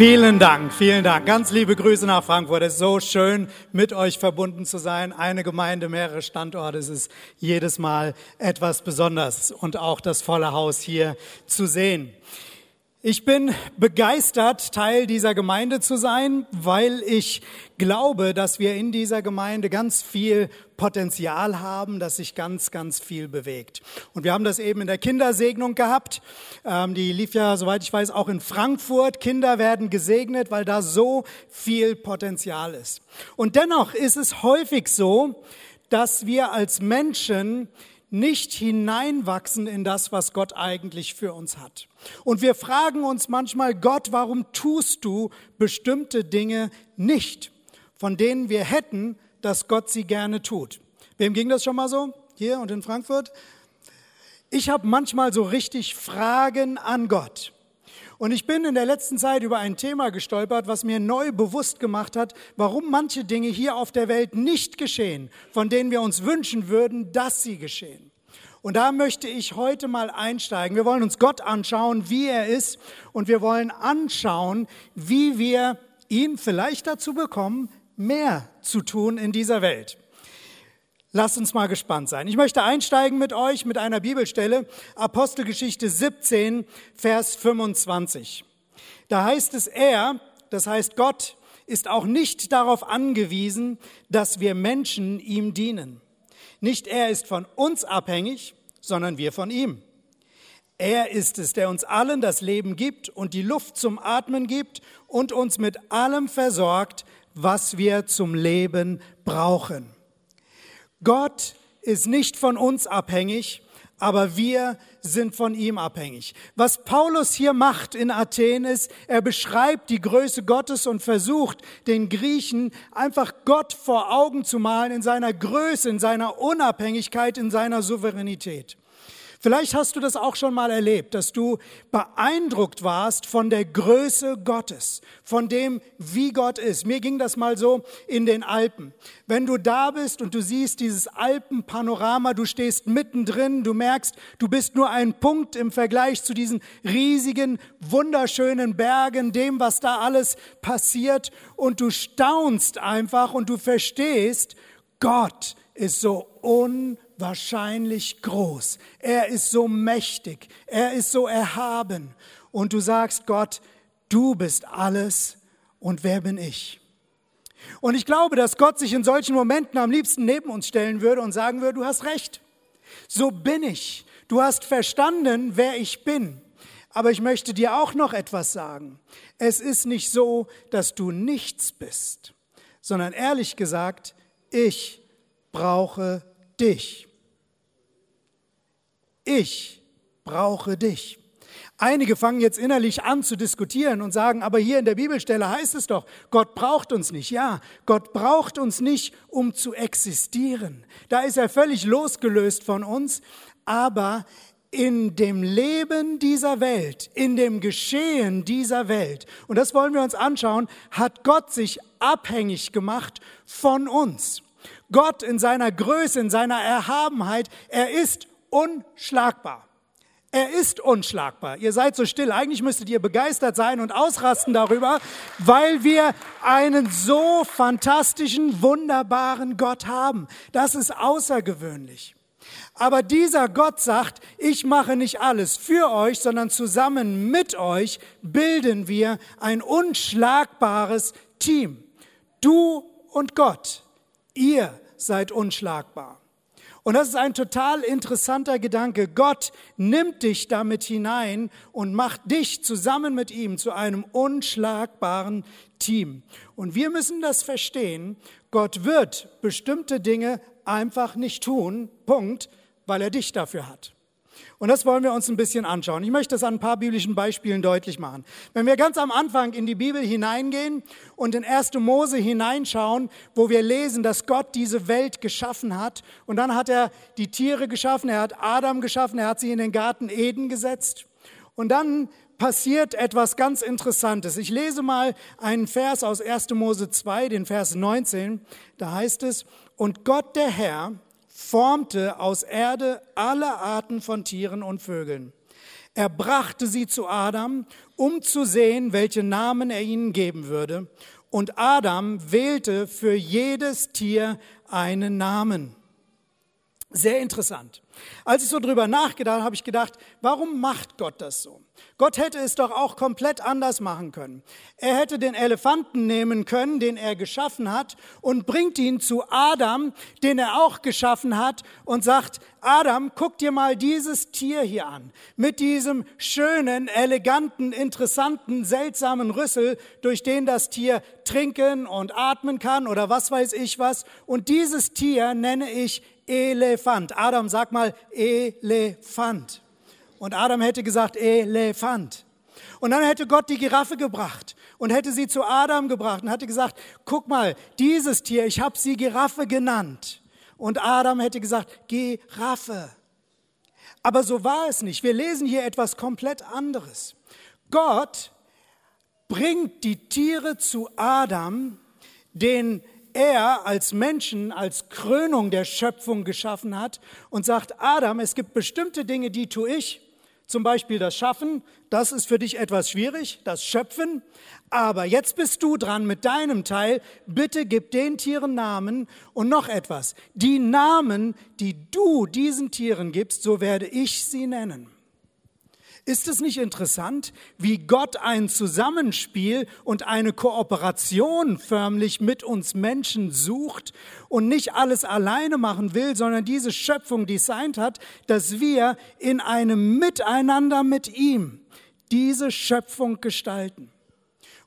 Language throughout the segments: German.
Vielen Dank, vielen Dank. Ganz liebe Grüße nach Frankfurt. Es ist so schön, mit euch verbunden zu sein. Eine Gemeinde, mehrere Standorte. Es ist jedes Mal etwas Besonderes und auch das volle Haus hier zu sehen. Ich bin begeistert, Teil dieser Gemeinde zu sein, weil ich glaube, dass wir in dieser Gemeinde ganz viel Potenzial haben, dass sich ganz, ganz viel bewegt. Und wir haben das eben in der Kindersegnung gehabt. Ähm, die lief ja, soweit ich weiß, auch in Frankfurt. Kinder werden gesegnet, weil da so viel Potenzial ist. Und dennoch ist es häufig so, dass wir als Menschen nicht hineinwachsen in das, was Gott eigentlich für uns hat. Und wir fragen uns manchmal, Gott, warum tust du bestimmte Dinge nicht, von denen wir hätten, dass Gott sie gerne tut? Wem ging das schon mal so? Hier und in Frankfurt? Ich habe manchmal so richtig Fragen an Gott. Und ich bin in der letzten Zeit über ein Thema gestolpert, was mir neu bewusst gemacht hat, warum manche Dinge hier auf der Welt nicht geschehen, von denen wir uns wünschen würden, dass sie geschehen. Und da möchte ich heute mal einsteigen. Wir wollen uns Gott anschauen, wie er ist, und wir wollen anschauen, wie wir ihn vielleicht dazu bekommen, mehr zu tun in dieser Welt. Lasst uns mal gespannt sein. Ich möchte einsteigen mit euch mit einer Bibelstelle, Apostelgeschichte 17, Vers 25. Da heißt es, er, das heißt Gott, ist auch nicht darauf angewiesen, dass wir Menschen ihm dienen. Nicht er ist von uns abhängig, sondern wir von ihm. Er ist es, der uns allen das Leben gibt und die Luft zum Atmen gibt und uns mit allem versorgt, was wir zum Leben brauchen. Gott ist nicht von uns abhängig, aber wir sind von ihm abhängig. Was Paulus hier macht in Athen ist, er beschreibt die Größe Gottes und versucht den Griechen einfach Gott vor Augen zu malen in seiner Größe, in seiner Unabhängigkeit, in seiner Souveränität. Vielleicht hast du das auch schon mal erlebt, dass du beeindruckt warst von der Größe Gottes, von dem, wie Gott ist. Mir ging das mal so in den Alpen. Wenn du da bist und du siehst dieses Alpenpanorama, du stehst mittendrin, du merkst, du bist nur ein Punkt im Vergleich zu diesen riesigen, wunderschönen Bergen, dem, was da alles passiert und du staunst einfach und du verstehst, Gott ist so unbedingt wahrscheinlich groß. Er ist so mächtig. Er ist so erhaben. Und du sagst Gott, du bist alles und wer bin ich? Und ich glaube, dass Gott sich in solchen Momenten am liebsten neben uns stellen würde und sagen würde, du hast recht. So bin ich. Du hast verstanden, wer ich bin. Aber ich möchte dir auch noch etwas sagen. Es ist nicht so, dass du nichts bist, sondern ehrlich gesagt, ich brauche dich. Ich brauche dich. Einige fangen jetzt innerlich an zu diskutieren und sagen, aber hier in der Bibelstelle heißt es doch, Gott braucht uns nicht. Ja, Gott braucht uns nicht, um zu existieren. Da ist er völlig losgelöst von uns, aber in dem Leben dieser Welt, in dem Geschehen dieser Welt, und das wollen wir uns anschauen, hat Gott sich abhängig gemacht von uns. Gott in seiner Größe, in seiner Erhabenheit, er ist unschlagbar. Er ist unschlagbar. Ihr seid so still. Eigentlich müsstet ihr begeistert sein und ausrasten darüber, weil wir einen so fantastischen, wunderbaren Gott haben. Das ist außergewöhnlich. Aber dieser Gott sagt, ich mache nicht alles für euch, sondern zusammen mit euch bilden wir ein unschlagbares Team. Du und Gott, ihr seid unschlagbar. Und das ist ein total interessanter Gedanke. Gott nimmt dich damit hinein und macht dich zusammen mit ihm zu einem unschlagbaren Team. Und wir müssen das verstehen. Gott wird bestimmte Dinge einfach nicht tun, Punkt, weil er dich dafür hat. Und das wollen wir uns ein bisschen anschauen. Ich möchte das an ein paar biblischen Beispielen deutlich machen. Wenn wir ganz am Anfang in die Bibel hineingehen und in 1. Mose hineinschauen, wo wir lesen, dass Gott diese Welt geschaffen hat und dann hat er die Tiere geschaffen, er hat Adam geschaffen, er hat sie in den Garten Eden gesetzt und dann passiert etwas ganz Interessantes. Ich lese mal einen Vers aus 1. Mose 2, den Vers 19. Da heißt es, und Gott der Herr formte aus Erde alle Arten von Tieren und Vögeln. Er brachte sie zu Adam, um zu sehen, welche Namen er ihnen geben würde. Und Adam wählte für jedes Tier einen Namen. Sehr interessant. Als ich so drüber nachgedacht habe, habe ich gedacht, warum macht Gott das so? Gott hätte es doch auch komplett anders machen können. Er hätte den Elefanten nehmen können, den er geschaffen hat, und bringt ihn zu Adam, den er auch geschaffen hat, und sagt, Adam, guck dir mal dieses Tier hier an, mit diesem schönen, eleganten, interessanten, seltsamen Rüssel, durch den das Tier trinken und atmen kann oder was weiß ich was. Und dieses Tier nenne ich Elefant. Adam, sag mal Elefant. Und Adam hätte gesagt Elefant. Und dann hätte Gott die Giraffe gebracht und hätte sie zu Adam gebracht und hätte gesagt, guck mal, dieses Tier, ich habe sie Giraffe genannt. Und Adam hätte gesagt, Giraffe. Aber so war es nicht. Wir lesen hier etwas komplett anderes. Gott bringt die Tiere zu Adam, den er als Menschen, als Krönung der Schöpfung geschaffen hat und sagt, Adam, es gibt bestimmte Dinge, die tue ich, zum Beispiel das Schaffen, das ist für dich etwas schwierig, das Schöpfen, aber jetzt bist du dran mit deinem Teil, bitte gib den Tieren Namen und noch etwas, die Namen, die du diesen Tieren gibst, so werde ich sie nennen. Ist es nicht interessant, wie Gott ein Zusammenspiel und eine Kooperation förmlich mit uns Menschen sucht und nicht alles alleine machen will, sondern diese Schöpfung designt hat, dass wir in einem Miteinander mit ihm diese Schöpfung gestalten?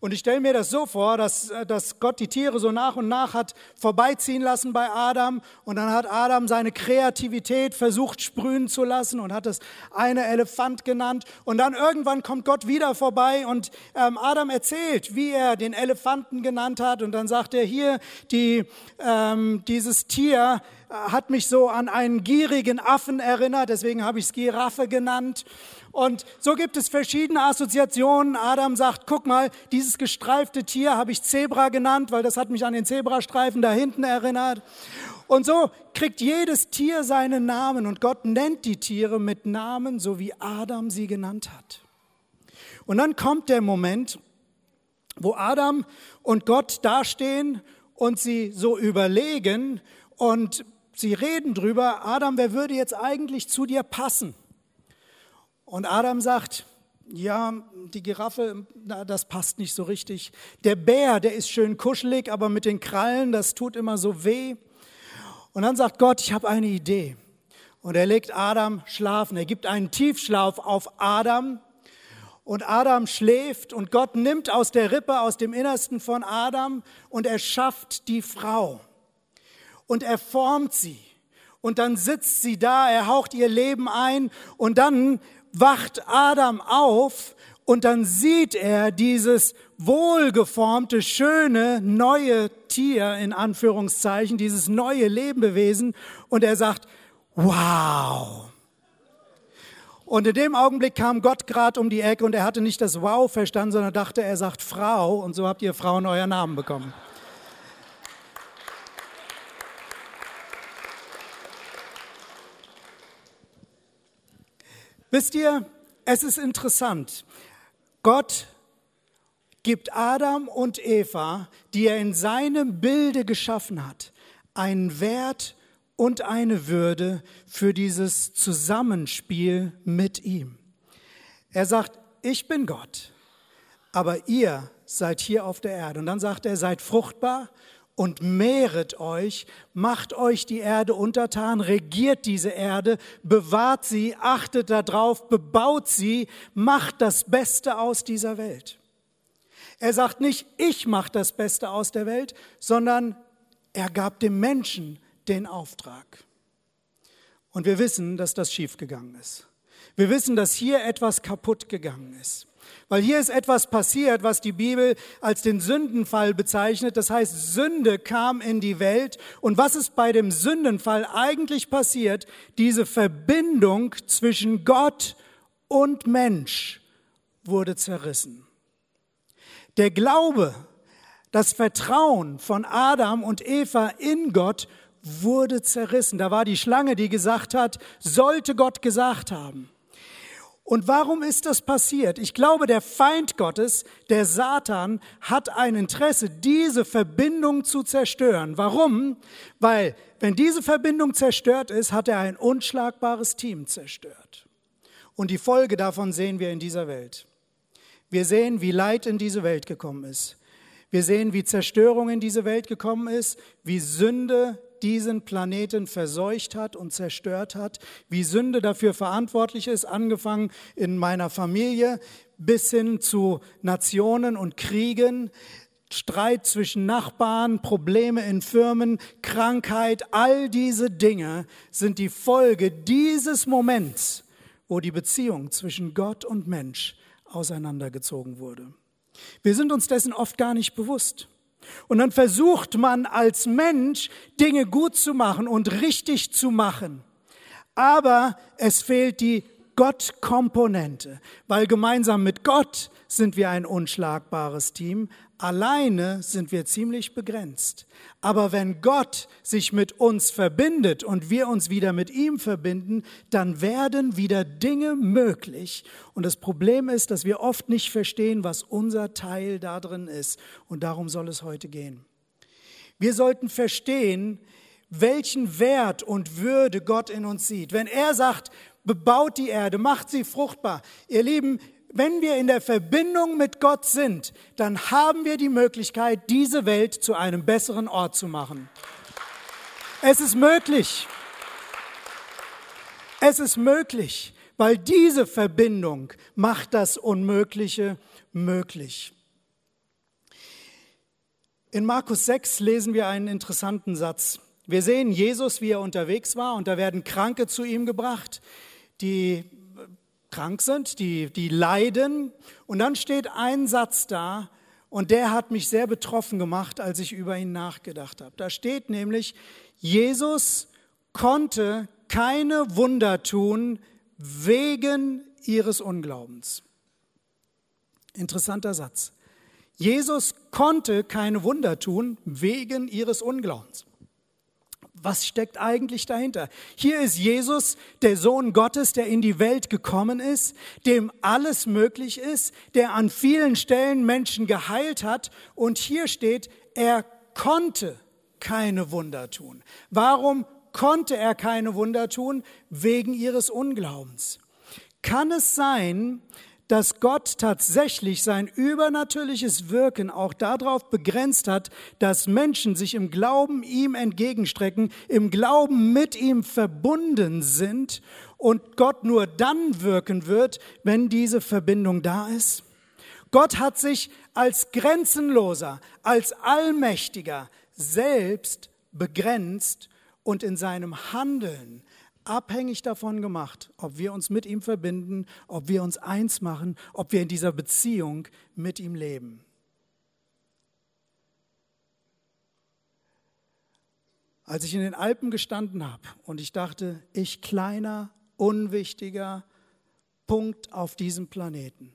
Und ich stelle mir das so vor, dass, äh, dass Gott die Tiere so nach und nach hat vorbeiziehen lassen bei Adam. Und dann hat Adam seine Kreativität versucht sprühen zu lassen und hat es eine Elefant genannt. Und dann irgendwann kommt Gott wieder vorbei und ähm, Adam erzählt, wie er den Elefanten genannt hat. Und dann sagt er hier, die, ähm, dieses Tier äh, hat mich so an einen gierigen Affen erinnert, deswegen habe ich es Giraffe genannt. Und so gibt es verschiedene Assoziationen. Adam sagt, guck mal, dieses gestreifte Tier habe ich Zebra genannt, weil das hat mich an den Zebrastreifen da hinten erinnert. Und so kriegt jedes Tier seinen Namen und Gott nennt die Tiere mit Namen, so wie Adam sie genannt hat. Und dann kommt der Moment, wo Adam und Gott dastehen und sie so überlegen und sie reden drüber, Adam, wer würde jetzt eigentlich zu dir passen? Und Adam sagt, ja, die Giraffe, na, das passt nicht so richtig. Der Bär, der ist schön kuschelig, aber mit den Krallen, das tut immer so weh. Und dann sagt Gott, ich habe eine Idee. Und er legt Adam schlafen. Er gibt einen Tiefschlaf auf Adam. Und Adam schläft und Gott nimmt aus der Rippe, aus dem Innersten von Adam und er schafft die Frau. Und er formt sie. Und dann sitzt sie da, er haucht ihr Leben ein und dann wacht Adam auf und dann sieht er dieses wohlgeformte, schöne, neue Tier in Anführungszeichen, dieses neue Lebewesen und er sagt, wow. Und in dem Augenblick kam Gott gerade um die Ecke und er hatte nicht das Wow verstanden, sondern dachte, er sagt Frau und so habt ihr Frauen euer Namen bekommen. Wisst ihr, es ist interessant. Gott gibt Adam und Eva, die er in seinem Bilde geschaffen hat, einen Wert und eine Würde für dieses Zusammenspiel mit ihm. Er sagt, ich bin Gott, aber ihr seid hier auf der Erde. Und dann sagt er, seid fruchtbar und mehret euch, macht euch die Erde untertan, regiert diese Erde, bewahrt sie, achtet darauf, bebaut sie, macht das Beste aus dieser Welt. Er sagt nicht, ich mache das Beste aus der Welt, sondern er gab dem Menschen den Auftrag. Und wir wissen, dass das schiefgegangen ist. Wir wissen, dass hier etwas kaputt gegangen ist. Weil hier ist etwas passiert, was die Bibel als den Sündenfall bezeichnet. Das heißt, Sünde kam in die Welt. Und was ist bei dem Sündenfall eigentlich passiert? Diese Verbindung zwischen Gott und Mensch wurde zerrissen. Der Glaube, das Vertrauen von Adam und Eva in Gott wurde zerrissen. Da war die Schlange, die gesagt hat, sollte Gott gesagt haben. Und warum ist das passiert? Ich glaube, der Feind Gottes, der Satan, hat ein Interesse, diese Verbindung zu zerstören. Warum? Weil, wenn diese Verbindung zerstört ist, hat er ein unschlagbares Team zerstört. Und die Folge davon sehen wir in dieser Welt. Wir sehen, wie Leid in diese Welt gekommen ist. Wir sehen, wie Zerstörung in diese Welt gekommen ist, wie Sünde diesen Planeten verseucht hat und zerstört hat, wie Sünde dafür verantwortlich ist, angefangen in meiner Familie bis hin zu Nationen und Kriegen, Streit zwischen Nachbarn, Probleme in Firmen, Krankheit, all diese Dinge sind die Folge dieses Moments, wo die Beziehung zwischen Gott und Mensch auseinandergezogen wurde. Wir sind uns dessen oft gar nicht bewusst. Und dann versucht man als Mensch Dinge gut zu machen und richtig zu machen. Aber es fehlt die Gott-Komponente, weil gemeinsam mit Gott sind wir ein unschlagbares Team, Alleine sind wir ziemlich begrenzt. Aber wenn Gott sich mit uns verbindet und wir uns wieder mit ihm verbinden, dann werden wieder Dinge möglich. Und das Problem ist, dass wir oft nicht verstehen, was unser Teil da drin ist. Und darum soll es heute gehen. Wir sollten verstehen, welchen Wert und Würde Gott in uns sieht. Wenn er sagt, bebaut die Erde, macht sie fruchtbar. Ihr Lieben, wenn wir in der Verbindung mit Gott sind, dann haben wir die Möglichkeit, diese Welt zu einem besseren Ort zu machen. Es ist möglich. Es ist möglich, weil diese Verbindung macht das Unmögliche möglich. In Markus 6 lesen wir einen interessanten Satz. Wir sehen Jesus, wie er unterwegs war, und da werden Kranke zu ihm gebracht, die krank sind, die, die leiden. Und dann steht ein Satz da, und der hat mich sehr betroffen gemacht, als ich über ihn nachgedacht habe. Da steht nämlich, Jesus konnte keine Wunder tun wegen ihres Unglaubens. Interessanter Satz. Jesus konnte keine Wunder tun wegen ihres Unglaubens. Was steckt eigentlich dahinter? Hier ist Jesus, der Sohn Gottes, der in die Welt gekommen ist, dem alles möglich ist, der an vielen Stellen Menschen geheilt hat. Und hier steht, er konnte keine Wunder tun. Warum konnte er keine Wunder tun? Wegen ihres Unglaubens. Kann es sein, dass Gott tatsächlich sein übernatürliches Wirken auch darauf begrenzt hat, dass Menschen sich im Glauben ihm entgegenstrecken, im Glauben mit ihm verbunden sind und Gott nur dann wirken wird, wenn diese Verbindung da ist? Gott hat sich als grenzenloser, als allmächtiger selbst begrenzt und in seinem Handeln abhängig davon gemacht, ob wir uns mit ihm verbinden, ob wir uns eins machen, ob wir in dieser Beziehung mit ihm leben. Als ich in den Alpen gestanden habe und ich dachte, ich kleiner, unwichtiger Punkt auf diesem Planeten,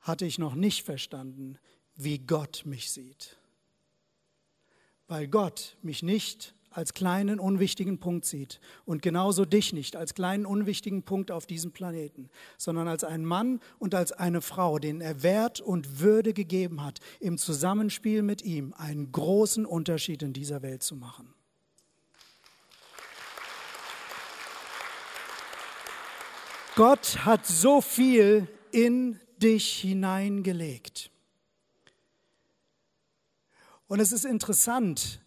hatte ich noch nicht verstanden, wie Gott mich sieht. Weil Gott mich nicht als kleinen, unwichtigen Punkt sieht und genauso dich nicht als kleinen, unwichtigen Punkt auf diesem Planeten, sondern als einen Mann und als eine Frau, denen er Wert und Würde gegeben hat, im Zusammenspiel mit ihm einen großen Unterschied in dieser Welt zu machen. Gott hat so viel in dich hineingelegt. Und es ist interessant,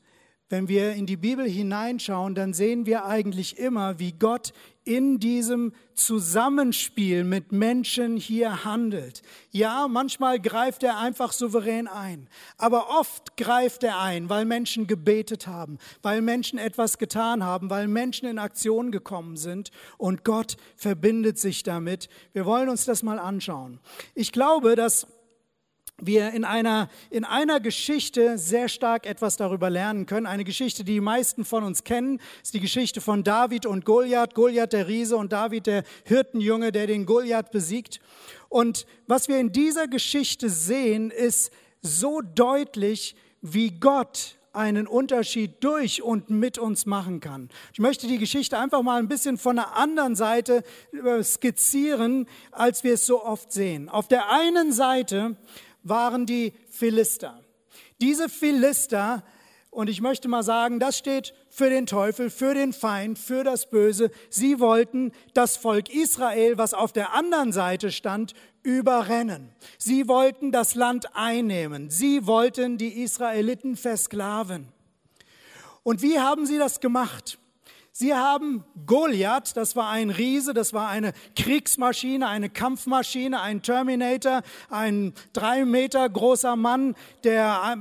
wenn wir in die Bibel hineinschauen, dann sehen wir eigentlich immer, wie Gott in diesem Zusammenspiel mit Menschen hier handelt. Ja, manchmal greift er einfach souverän ein, aber oft greift er ein, weil Menschen gebetet haben, weil Menschen etwas getan haben, weil Menschen in Aktion gekommen sind und Gott verbindet sich damit. Wir wollen uns das mal anschauen. Ich glaube, dass wir in einer, in einer Geschichte sehr stark etwas darüber lernen können. Eine Geschichte, die die meisten von uns kennen, ist die Geschichte von David und Goliath. Goliath der Riese und David der Hirtenjunge, der den Goliath besiegt. Und was wir in dieser Geschichte sehen, ist so deutlich, wie Gott einen Unterschied durch und mit uns machen kann. Ich möchte die Geschichte einfach mal ein bisschen von der anderen Seite äh, skizzieren, als wir es so oft sehen. Auf der einen Seite waren die Philister. Diese Philister und ich möchte mal sagen, das steht für den Teufel, für den Feind, für das Böse. Sie wollten das Volk Israel, was auf der anderen Seite stand, überrennen. Sie wollten das Land einnehmen. Sie wollten die Israeliten versklaven. Und wie haben sie das gemacht? Sie haben Goliath, das war ein Riese, das war eine Kriegsmaschine, eine Kampfmaschine, ein Terminator, ein drei Meter großer Mann, der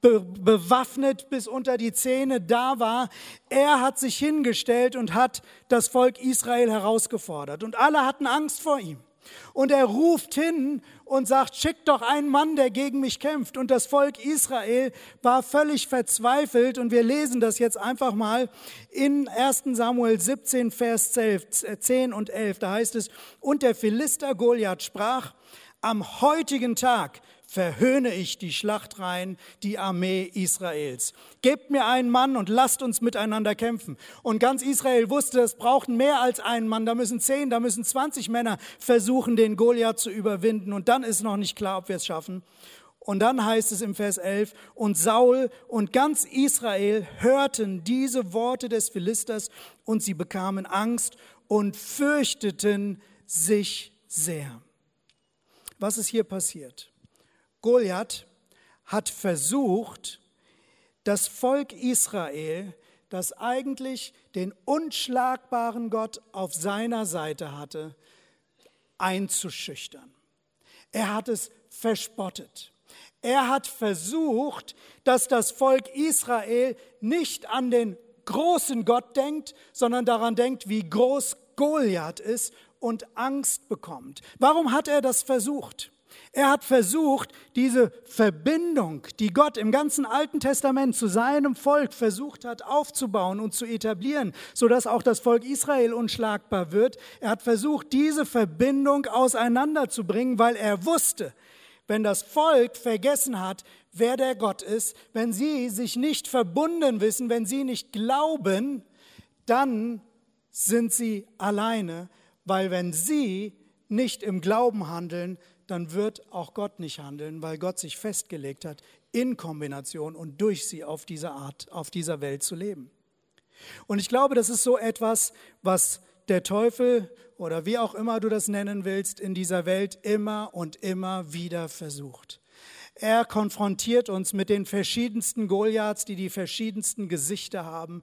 be bewaffnet bis unter die Zähne da war. Er hat sich hingestellt und hat das Volk Israel herausgefordert. Und alle hatten Angst vor ihm. Und er ruft hin und sagt, schick doch einen Mann, der gegen mich kämpft. Und das Volk Israel war völlig verzweifelt. Und wir lesen das jetzt einfach mal in 1 Samuel 17, Vers 10 und 11. Da heißt es, und der Philister Goliath sprach, am heutigen Tag verhöhne ich die Schlachtreihen, die Armee Israels. Gebt mir einen Mann und lasst uns miteinander kämpfen. Und ganz Israel wusste, es braucht mehr als einen Mann. Da müssen zehn, da müssen zwanzig Männer versuchen, den Goliath zu überwinden. Und dann ist noch nicht klar, ob wir es schaffen. Und dann heißt es im Vers 11, und Saul und ganz Israel hörten diese Worte des Philisters und sie bekamen Angst und fürchteten sich sehr. Was ist hier passiert? Goliath hat versucht, das Volk Israel, das eigentlich den unschlagbaren Gott auf seiner Seite hatte, einzuschüchtern. Er hat es verspottet. Er hat versucht, dass das Volk Israel nicht an den großen Gott denkt, sondern daran denkt, wie groß Goliath ist und Angst bekommt. Warum hat er das versucht? Er hat versucht, diese Verbindung, die Gott im ganzen Alten Testament zu seinem Volk versucht hat aufzubauen und zu etablieren, sodass auch das Volk Israel unschlagbar wird. Er hat versucht, diese Verbindung auseinanderzubringen, weil er wusste, wenn das Volk vergessen hat, wer der Gott ist, wenn sie sich nicht verbunden wissen, wenn sie nicht glauben, dann sind sie alleine, weil wenn sie nicht im Glauben handeln, dann wird auch Gott nicht handeln, weil Gott sich festgelegt hat, in Kombination und durch sie auf diese Art, auf dieser Welt zu leben. Und ich glaube, das ist so etwas, was der Teufel oder wie auch immer du das nennen willst, in dieser Welt immer und immer wieder versucht. Er konfrontiert uns mit den verschiedensten Goliaths, die die verschiedensten Gesichter haben,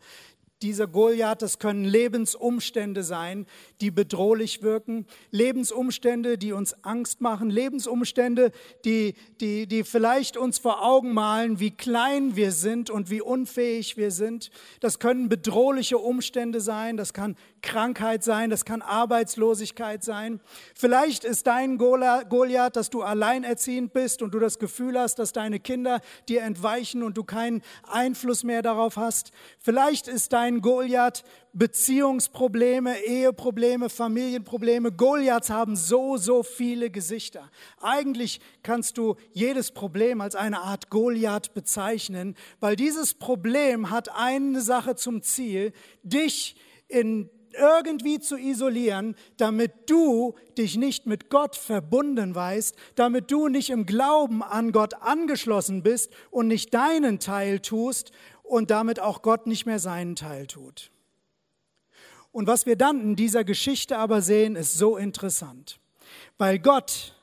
dieser Goliath, das können Lebensumstände sein, die bedrohlich wirken, Lebensumstände, die uns Angst machen, Lebensumstände, die, die, die vielleicht uns vor Augen malen, wie klein wir sind und wie unfähig wir sind. Das können bedrohliche Umstände sein, das kann Krankheit sein, das kann Arbeitslosigkeit sein. Vielleicht ist dein Goliath, dass du alleinerziehend bist und du das Gefühl hast, dass deine Kinder dir entweichen und du keinen Einfluss mehr darauf hast. Vielleicht ist dein Goliath Beziehungsprobleme, Eheprobleme, Familienprobleme. Goliaths haben so, so viele Gesichter. Eigentlich kannst du jedes Problem als eine Art Goliath bezeichnen, weil dieses Problem hat eine Sache zum Ziel, dich in irgendwie zu isolieren, damit du dich nicht mit Gott verbunden weißt, damit du nicht im Glauben an Gott angeschlossen bist und nicht deinen Teil tust und damit auch Gott nicht mehr seinen Teil tut. Und was wir dann in dieser Geschichte aber sehen, ist so interessant, weil Gott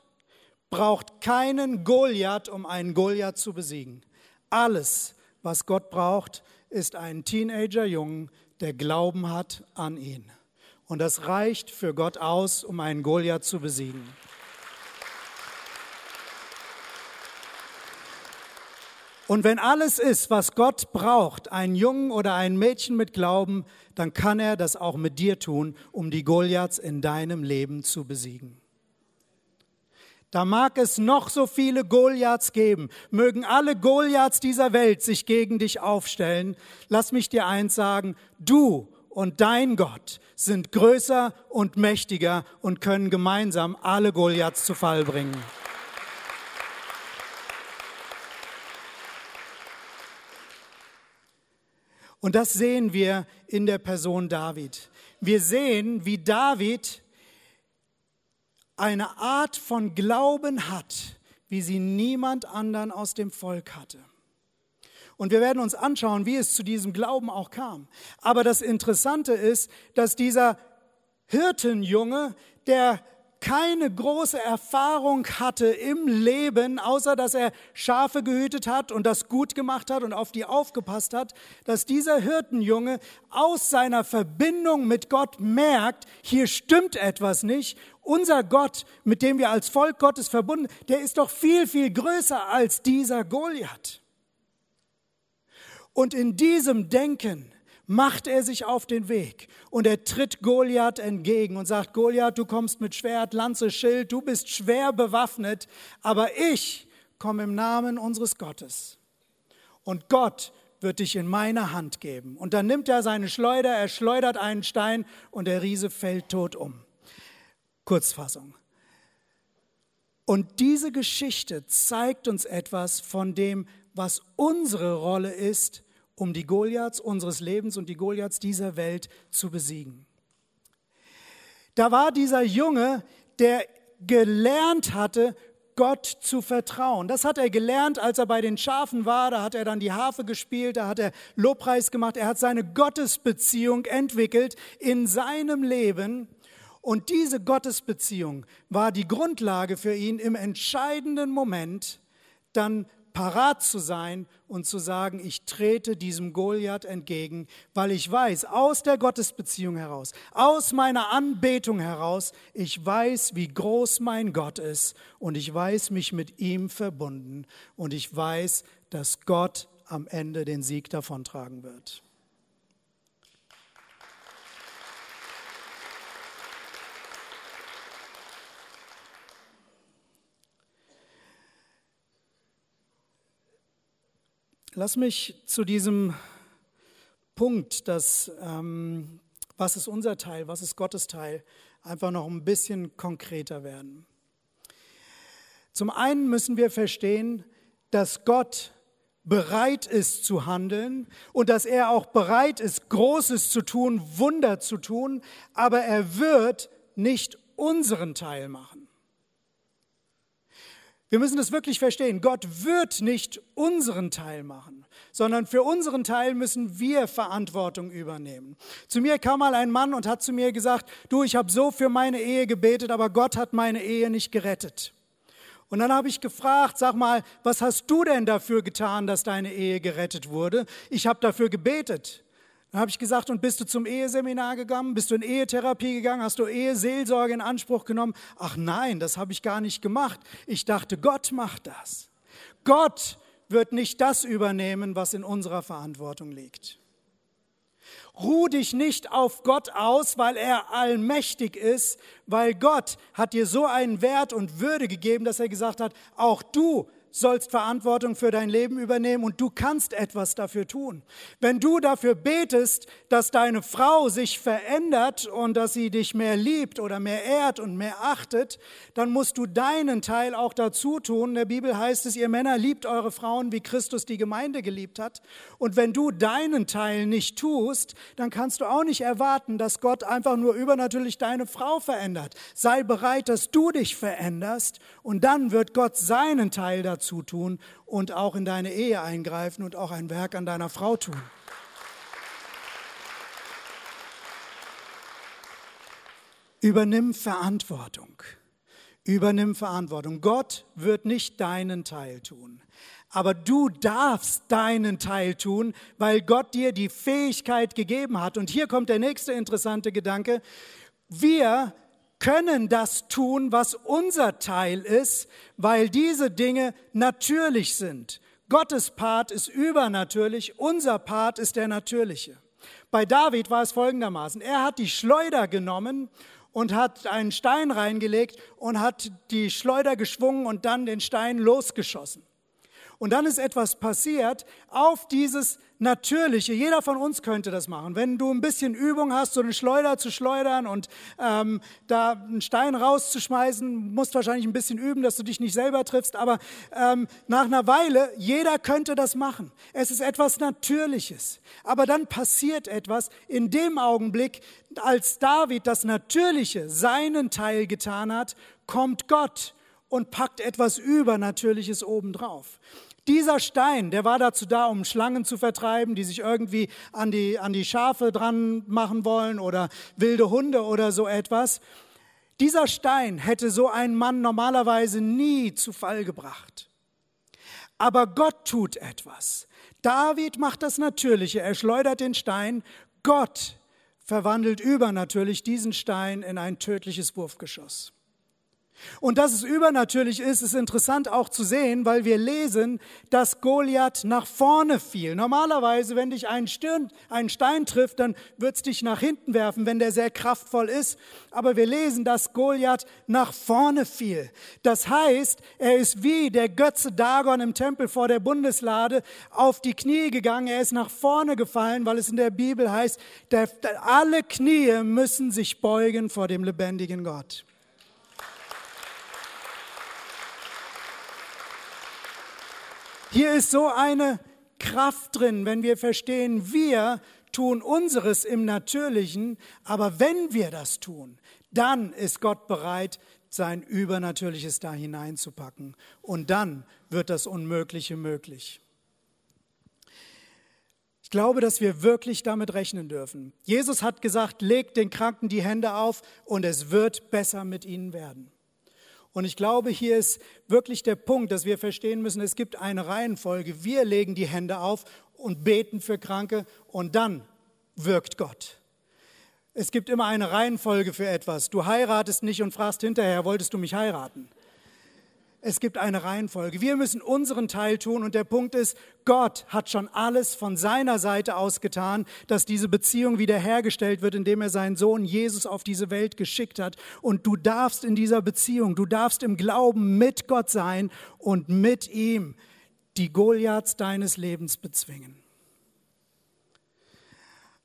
braucht keinen Goliath, um einen Goliath zu besiegen. Alles, was Gott braucht, ist ein Teenager-Jungen, der Glauben hat an ihn. Und das reicht für Gott aus, um einen Goliath zu besiegen. Und wenn alles ist, was Gott braucht, ein Jungen oder ein Mädchen mit Glauben, dann kann er das auch mit dir tun, um die Goliaths in deinem Leben zu besiegen. Da mag es noch so viele Goliaths geben, mögen alle Goliaths dieser Welt sich gegen dich aufstellen. Lass mich dir eins sagen, du und dein Gott sind größer und mächtiger und können gemeinsam alle Goliaths zu Fall bringen. Und das sehen wir in der Person David. Wir sehen, wie David eine Art von Glauben hat, wie sie niemand anderen aus dem Volk hatte. Und wir werden uns anschauen, wie es zu diesem Glauben auch kam. Aber das Interessante ist, dass dieser Hirtenjunge, der keine große Erfahrung hatte im Leben, außer dass er Schafe gehütet hat und das gut gemacht hat und auf die aufgepasst hat, dass dieser Hirtenjunge aus seiner Verbindung mit Gott merkt, hier stimmt etwas nicht. Unser Gott, mit dem wir als Volk Gottes verbunden, der ist doch viel, viel größer als dieser Goliath. Und in diesem Denken macht er sich auf den Weg und er tritt Goliath entgegen und sagt, Goliath, du kommst mit Schwert, Lanze, Schild, du bist schwer bewaffnet, aber ich komme im Namen unseres Gottes. Und Gott wird dich in meine Hand geben. Und dann nimmt er seine Schleuder, er schleudert einen Stein und der Riese fällt tot um. Kurzfassung. Und diese Geschichte zeigt uns etwas von dem, was unsere Rolle ist, um die Goliaths unseres Lebens und die Goliaths dieser Welt zu besiegen. Da war dieser Junge, der gelernt hatte, Gott zu vertrauen. Das hat er gelernt, als er bei den Schafen war. Da hat er dann die Harfe gespielt, da hat er Lobpreis gemacht. Er hat seine Gottesbeziehung entwickelt in seinem Leben. Und diese Gottesbeziehung war die Grundlage für ihn im entscheidenden Moment, dann parat zu sein und zu sagen, ich trete diesem Goliath entgegen, weil ich weiß, aus der Gottesbeziehung heraus, aus meiner Anbetung heraus, ich weiß, wie groß mein Gott ist und ich weiß mich mit ihm verbunden und ich weiß, dass Gott am Ende den Sieg davontragen wird. Lass mich zu diesem Punkt, dass, ähm, was ist unser Teil, was ist Gottes Teil, einfach noch ein bisschen konkreter werden. Zum einen müssen wir verstehen, dass Gott bereit ist zu handeln und dass er auch bereit ist, Großes zu tun, Wunder zu tun, aber er wird nicht unseren Teil machen. Wir müssen das wirklich verstehen. Gott wird nicht unseren Teil machen, sondern für unseren Teil müssen wir Verantwortung übernehmen. Zu mir kam mal ein Mann und hat zu mir gesagt, du, ich habe so für meine Ehe gebetet, aber Gott hat meine Ehe nicht gerettet. Und dann habe ich gefragt, sag mal, was hast du denn dafür getan, dass deine Ehe gerettet wurde? Ich habe dafür gebetet. Dann habe ich gesagt, und bist du zum Eheseminar gegangen? Bist du in Ehetherapie gegangen? Hast du Eheseelsorge in Anspruch genommen? Ach nein, das habe ich gar nicht gemacht. Ich dachte, Gott macht das. Gott wird nicht das übernehmen, was in unserer Verantwortung liegt. Ruh dich nicht auf Gott aus, weil er allmächtig ist, weil Gott hat dir so einen Wert und Würde gegeben, dass er gesagt hat, auch du sollst Verantwortung für dein Leben übernehmen und du kannst etwas dafür tun. Wenn du dafür betest, dass deine Frau sich verändert und dass sie dich mehr liebt oder mehr ehrt und mehr achtet, dann musst du deinen Teil auch dazu tun. In der Bibel heißt es, ihr Männer liebt eure Frauen, wie Christus die Gemeinde geliebt hat. Und wenn du deinen Teil nicht tust, dann kannst du auch nicht erwarten, dass Gott einfach nur übernatürlich deine Frau verändert. Sei bereit, dass du dich veränderst und dann wird Gott seinen Teil dazu dazu tun und auch in deine Ehe eingreifen und auch ein Werk an deiner Frau tun. Übernimm Verantwortung. Übernimm Verantwortung. Gott wird nicht deinen Teil tun. Aber du darfst deinen Teil tun, weil Gott dir die Fähigkeit gegeben hat. Und hier kommt der nächste interessante Gedanke. Wir können das tun, was unser Teil ist, weil diese Dinge natürlich sind. Gottes Part ist übernatürlich, unser Part ist der natürliche. Bei David war es folgendermaßen. Er hat die Schleuder genommen und hat einen Stein reingelegt und hat die Schleuder geschwungen und dann den Stein losgeschossen. Und dann ist etwas passiert. Auf dieses Natürliche, jeder von uns könnte das machen. Wenn du ein bisschen Übung hast, so eine Schleuder zu schleudern und ähm, da einen Stein rauszuschmeißen, musst wahrscheinlich ein bisschen üben, dass du dich nicht selber triffst, aber ähm, nach einer Weile, jeder könnte das machen. Es ist etwas Natürliches. Aber dann passiert etwas in dem Augenblick, als David das Natürliche, seinen Teil getan hat, kommt Gott und packt etwas Übernatürliches obendrauf. Dieser Stein, der war dazu da, um Schlangen zu vertreiben, die sich irgendwie an die, an die Schafe dran machen wollen oder wilde Hunde oder so etwas. Dieser Stein hätte so einen Mann normalerweise nie zu Fall gebracht. Aber Gott tut etwas. David macht das Natürliche. Er schleudert den Stein. Gott verwandelt übernatürlich diesen Stein in ein tödliches Wurfgeschoss. Und dass es übernatürlich ist, ist interessant auch zu sehen, weil wir lesen, dass Goliath nach vorne fiel. Normalerweise, wenn dich ein, Stirn, ein Stein trifft, dann wird es dich nach hinten werfen, wenn der sehr kraftvoll ist. Aber wir lesen, dass Goliath nach vorne fiel. Das heißt, er ist wie der Götze Dagon im Tempel vor der Bundeslade auf die Knie gegangen. Er ist nach vorne gefallen, weil es in der Bibel heißt, der, alle Knie müssen sich beugen vor dem lebendigen Gott. Hier ist so eine Kraft drin, wenn wir verstehen, wir tun unseres im Natürlichen, aber wenn wir das tun, dann ist Gott bereit, sein Übernatürliches da hineinzupacken. Und dann wird das Unmögliche möglich. Ich glaube, dass wir wirklich damit rechnen dürfen. Jesus hat gesagt, legt den Kranken die Hände auf und es wird besser mit ihnen werden. Und ich glaube, hier ist wirklich der Punkt, dass wir verstehen müssen, es gibt eine Reihenfolge. Wir legen die Hände auf und beten für Kranke und dann wirkt Gott. Es gibt immer eine Reihenfolge für etwas. Du heiratest nicht und fragst hinterher, wolltest du mich heiraten? Es gibt eine Reihenfolge. Wir müssen unseren Teil tun und der Punkt ist, Gott hat schon alles von seiner Seite aus getan, dass diese Beziehung wiederhergestellt wird, indem er seinen Sohn Jesus auf diese Welt geschickt hat. Und du darfst in dieser Beziehung, du darfst im Glauben mit Gott sein und mit ihm die Goliaths deines Lebens bezwingen.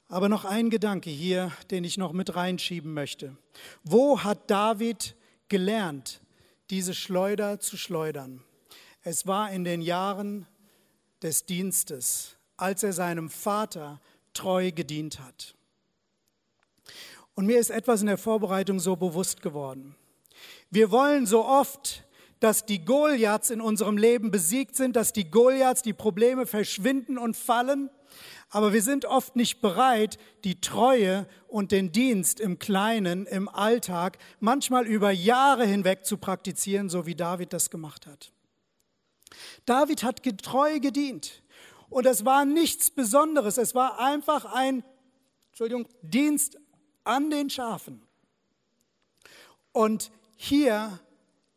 Aber noch ein Gedanke hier, den ich noch mit reinschieben möchte. Wo hat David gelernt, diese Schleuder zu schleudern. Es war in den Jahren des Dienstes, als er seinem Vater treu gedient hat. Und mir ist etwas in der Vorbereitung so bewusst geworden. Wir wollen so oft, dass die Goliaths in unserem Leben besiegt sind, dass die Goliaths, die Probleme verschwinden und fallen. Aber wir sind oft nicht bereit, die Treue und den Dienst im Kleinen, im Alltag, manchmal über Jahre hinweg zu praktizieren, so wie David das gemacht hat. David hat treu gedient. Und es war nichts Besonderes. Es war einfach ein Entschuldigung, Dienst an den Schafen. Und hier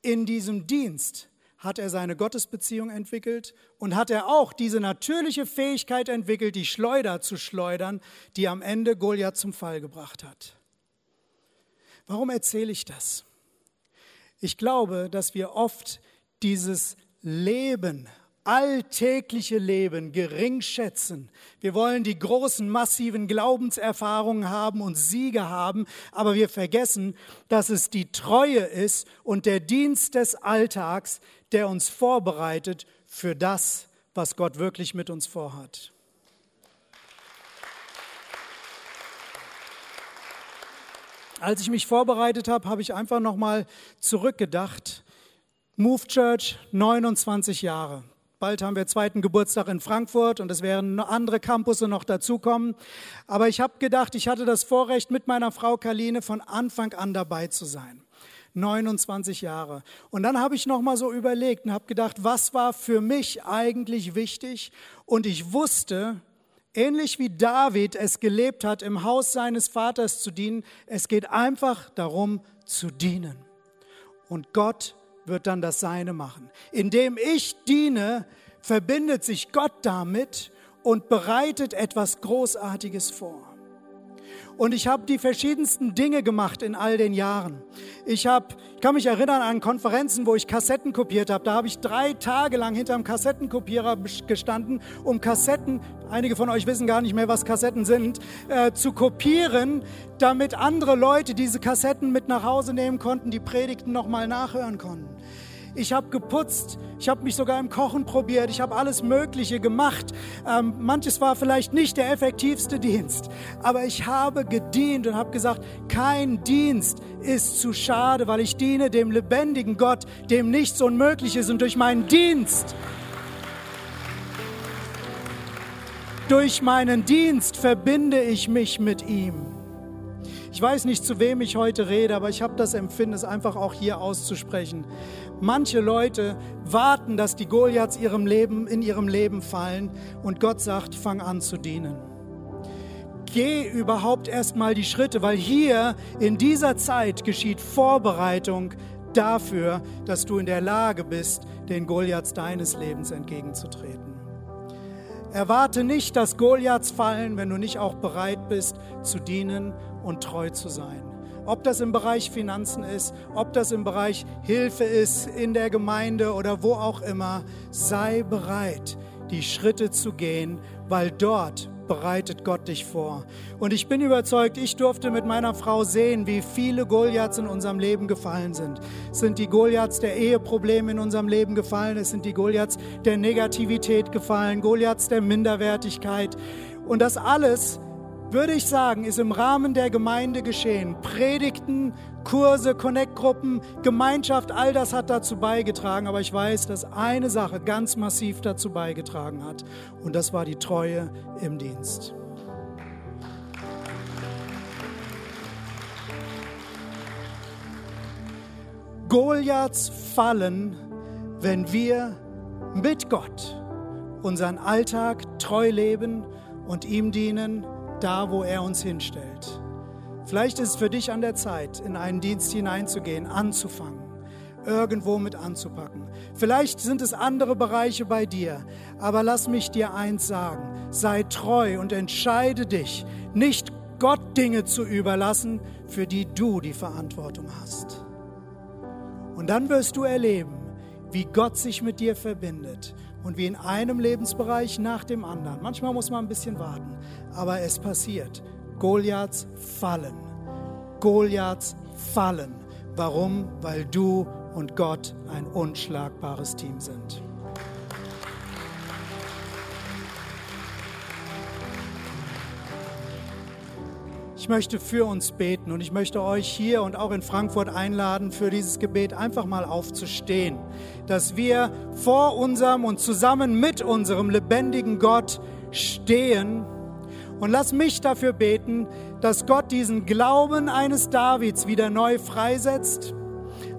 in diesem Dienst hat er seine Gottesbeziehung entwickelt und hat er auch diese natürliche Fähigkeit entwickelt, die Schleuder zu schleudern, die am Ende Goliath zum Fall gebracht hat. Warum erzähle ich das? Ich glaube, dass wir oft dieses Leben alltägliche Leben gering schätzen. Wir wollen die großen, massiven Glaubenserfahrungen haben und Siege haben, aber wir vergessen, dass es die Treue ist und der Dienst des Alltags, der uns vorbereitet für das, was Gott wirklich mit uns vorhat. Als ich mich vorbereitet habe, habe ich einfach nochmal zurückgedacht. Move Church, 29 Jahre. Bald haben wir zweiten Geburtstag in Frankfurt und es werden andere Campusse noch dazukommen. Aber ich habe gedacht, ich hatte das Vorrecht, mit meiner Frau Kaline von Anfang an dabei zu sein. 29 Jahre. Und dann habe ich noch mal so überlegt und habe gedacht, was war für mich eigentlich wichtig? Und ich wusste, ähnlich wie David es gelebt hat, im Haus seines Vaters zu dienen, es geht einfach darum zu dienen. Und Gott wird dann das Seine machen. Indem ich diene, verbindet sich Gott damit und bereitet etwas Großartiges vor. Und ich habe die verschiedensten Dinge gemacht in all den Jahren. Ich, hab, ich kann mich erinnern an Konferenzen, wo ich Kassetten kopiert habe. Da habe ich drei Tage lang hinterm Kassettenkopierer gestanden, um Kassetten, einige von euch wissen gar nicht mehr, was Kassetten sind, äh, zu kopieren, damit andere Leute diese Kassetten mit nach Hause nehmen konnten, die Predigten nochmal nachhören konnten ich habe geputzt, ich habe mich sogar im Kochen probiert, ich habe alles Mögliche gemacht. Ähm, manches war vielleicht nicht der effektivste Dienst, aber ich habe gedient und habe gesagt, kein Dienst ist zu schade, weil ich diene dem lebendigen Gott, dem nichts unmöglich ist und durch meinen Dienst durch meinen Dienst verbinde ich mich mit ihm. Ich weiß nicht, zu wem ich heute rede, aber ich habe das Empfinden, es einfach auch hier auszusprechen. Manche Leute warten, dass die Goliaths ihrem Leben, in ihrem Leben fallen und Gott sagt, fang an zu dienen. Geh überhaupt erstmal die Schritte, weil hier in dieser Zeit geschieht Vorbereitung dafür, dass du in der Lage bist, den Goliaths deines Lebens entgegenzutreten. Erwarte nicht, dass Goliaths fallen, wenn du nicht auch bereit bist zu dienen und treu zu sein. Ob das im Bereich Finanzen ist, ob das im Bereich Hilfe ist in der Gemeinde oder wo auch immer, sei bereit, die Schritte zu gehen, weil dort bereitet Gott dich vor. Und ich bin überzeugt, ich durfte mit meiner Frau sehen, wie viele Goliaths in unserem Leben gefallen sind. Es sind die Goliaths der Eheprobleme in unserem Leben gefallen, es sind die Goliaths der Negativität gefallen, Goliaths der Minderwertigkeit. Und das alles würde ich sagen, ist im Rahmen der Gemeinde geschehen. Predigten, Kurse, Connect-Gruppen, Gemeinschaft, all das hat dazu beigetragen. Aber ich weiß, dass eine Sache ganz massiv dazu beigetragen hat. Und das war die Treue im Dienst. Goliaths fallen, wenn wir mit Gott unseren Alltag treu leben und ihm dienen da, wo er uns hinstellt. Vielleicht ist es für dich an der Zeit, in einen Dienst hineinzugehen, anzufangen, irgendwo mit anzupacken. Vielleicht sind es andere Bereiche bei dir, aber lass mich dir eins sagen, sei treu und entscheide dich, nicht Gott Dinge zu überlassen, für die du die Verantwortung hast. Und dann wirst du erleben, wie Gott sich mit dir verbindet und wie in einem Lebensbereich nach dem anderen. Manchmal muss man ein bisschen warten, aber es passiert. Goliaths fallen. Goliaths fallen. Warum? Weil du und Gott ein unschlagbares Team sind. Ich möchte für uns beten und ich möchte euch hier und auch in Frankfurt einladen, für dieses Gebet einfach mal aufzustehen, dass wir vor unserem und zusammen mit unserem lebendigen Gott stehen. Und lass mich dafür beten, dass Gott diesen Glauben eines Davids wieder neu freisetzt.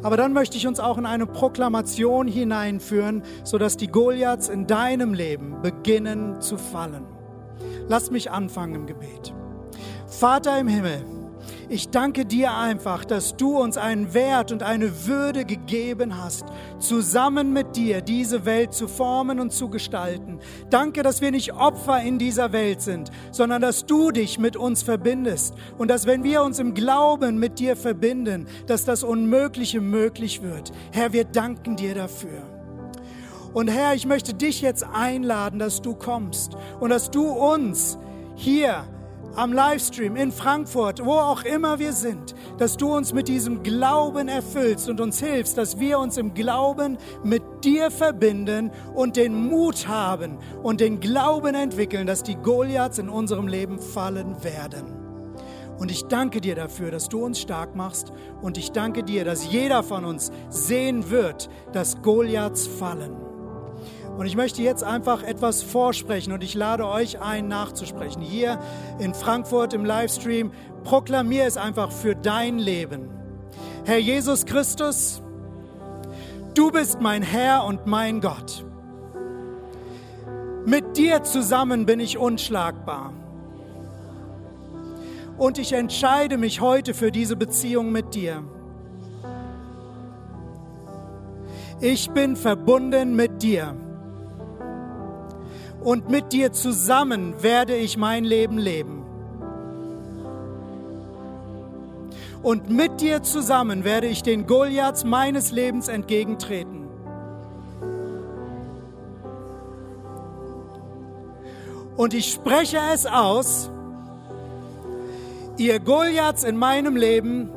Aber dann möchte ich uns auch in eine Proklamation hineinführen, sodass die Goliaths in deinem Leben beginnen zu fallen. Lass mich anfangen im Gebet. Vater im Himmel, ich danke dir einfach, dass du uns einen Wert und eine Würde gegeben hast, zusammen mit dir diese Welt zu formen und zu gestalten. Danke, dass wir nicht Opfer in dieser Welt sind, sondern dass du dich mit uns verbindest und dass wenn wir uns im Glauben mit dir verbinden, dass das Unmögliche möglich wird. Herr, wir danken dir dafür. Und Herr, ich möchte dich jetzt einladen, dass du kommst und dass du uns hier am Livestream, in Frankfurt, wo auch immer wir sind, dass du uns mit diesem Glauben erfüllst und uns hilfst, dass wir uns im Glauben mit dir verbinden und den Mut haben und den Glauben entwickeln, dass die Goliaths in unserem Leben fallen werden. Und ich danke dir dafür, dass du uns stark machst. Und ich danke dir, dass jeder von uns sehen wird, dass Goliaths fallen. Und ich möchte jetzt einfach etwas vorsprechen und ich lade euch ein, nachzusprechen. Hier in Frankfurt im Livestream, proklamier es einfach für dein Leben. Herr Jesus Christus, du bist mein Herr und mein Gott. Mit dir zusammen bin ich unschlagbar. Und ich entscheide mich heute für diese Beziehung mit dir. Ich bin verbunden mit dir und mit dir zusammen werde ich mein Leben leben. Und mit dir zusammen werde ich den Goliaths meines Lebens entgegentreten. Und ich spreche es aus, ihr Goliaths in meinem Leben,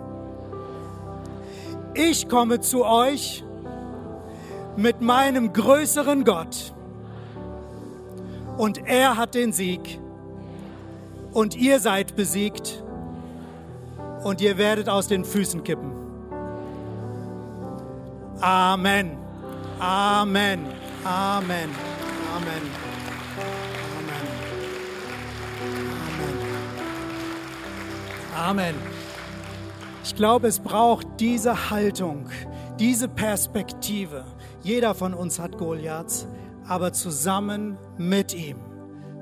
ich komme zu euch mit meinem größeren Gott. Und er hat den Sieg. Und ihr seid besiegt. Und ihr werdet aus den Füßen kippen. Amen. Amen. Amen. Amen. Amen. Ich glaube, es braucht diese Haltung, diese Perspektive. Jeder von uns hat Goliaths, aber zusammen mit ihm,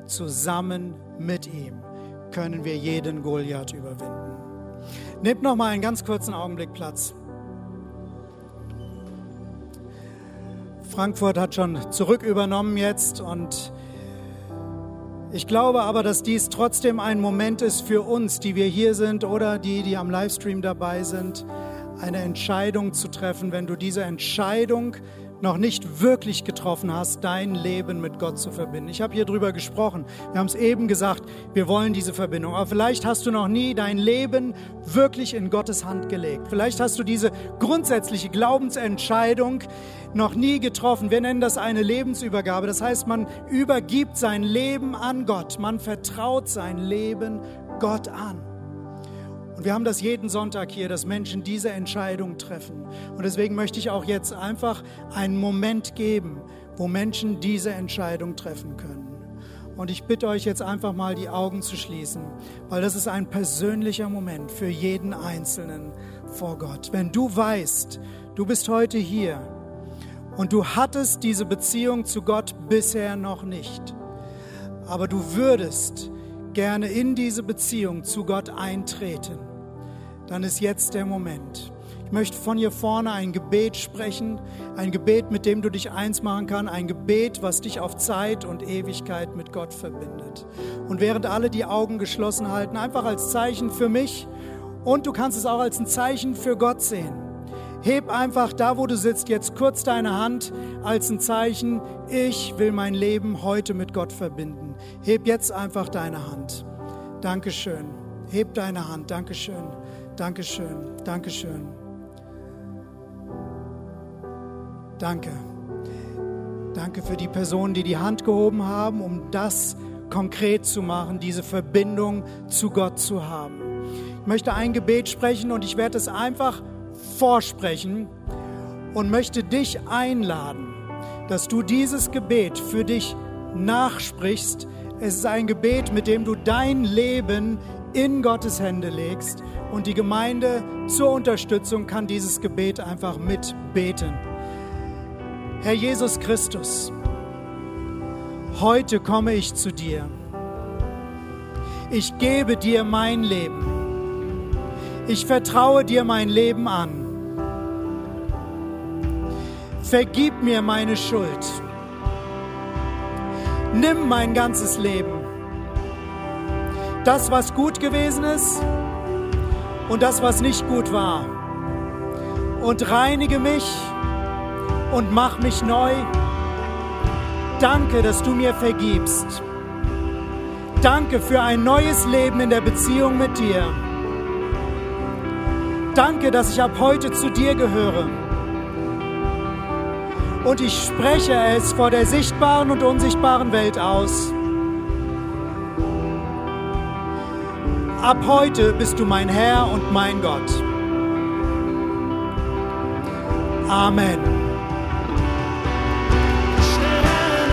zusammen mit ihm können wir jeden Goliath überwinden. Nehmt noch mal einen ganz kurzen Augenblick Platz. Frankfurt hat schon zurück übernommen jetzt und ich glaube aber, dass dies trotzdem ein Moment ist für uns, die wir hier sind oder die, die am Livestream dabei sind, eine Entscheidung zu treffen, wenn du diese Entscheidung noch nicht wirklich getroffen hast, dein Leben mit Gott zu verbinden. Ich habe hier drüber gesprochen. Wir haben es eben gesagt, wir wollen diese Verbindung. Aber vielleicht hast du noch nie dein Leben wirklich in Gottes Hand gelegt. Vielleicht hast du diese grundsätzliche Glaubensentscheidung noch nie getroffen. Wir nennen das eine Lebensübergabe. Das heißt, man übergibt sein Leben an Gott. Man vertraut sein Leben Gott an. Und wir haben das jeden Sonntag hier, dass Menschen diese Entscheidung treffen. Und deswegen möchte ich auch jetzt einfach einen Moment geben, wo Menschen diese Entscheidung treffen können. Und ich bitte euch jetzt einfach mal die Augen zu schließen, weil das ist ein persönlicher Moment für jeden Einzelnen vor Gott. Wenn du weißt, du bist heute hier und du hattest diese Beziehung zu Gott bisher noch nicht, aber du würdest gerne in diese Beziehung zu Gott eintreten, dann ist jetzt der Moment. Ich möchte von hier vorne ein Gebet sprechen, ein Gebet, mit dem du dich eins machen kannst, ein Gebet, was dich auf Zeit und Ewigkeit mit Gott verbindet. Und während alle die Augen geschlossen halten, einfach als Zeichen für mich und du kannst es auch als ein Zeichen für Gott sehen. Heb einfach da, wo du sitzt, jetzt kurz deine Hand als ein Zeichen, ich will mein Leben heute mit Gott verbinden. Heb jetzt einfach deine Hand. Dankeschön. Heb deine Hand. Dankeschön. Dankeschön, Dankeschön. Danke. Danke für die Personen, die die Hand gehoben haben, um das konkret zu machen, diese Verbindung zu Gott zu haben. Ich möchte ein Gebet sprechen und ich werde es einfach vorsprechen und möchte dich einladen, dass du dieses Gebet für dich nachsprichst. Es ist ein Gebet, mit dem du dein Leben in Gottes Hände legst und die Gemeinde zur Unterstützung kann dieses Gebet einfach mitbeten. Herr Jesus Christus, heute komme ich zu dir. Ich gebe dir mein Leben. Ich vertraue dir mein Leben an. Vergib mir meine Schuld. Nimm mein ganzes Leben. Das, was gut gewesen ist, und das, was nicht gut war. Und reinige mich und mach mich neu. Danke, dass du mir vergibst. Danke für ein neues Leben in der Beziehung mit dir. Danke, dass ich ab heute zu dir gehöre. Und ich spreche es vor der sichtbaren und unsichtbaren Welt aus. Ab heute bist du mein Herr und mein Gott. Amen.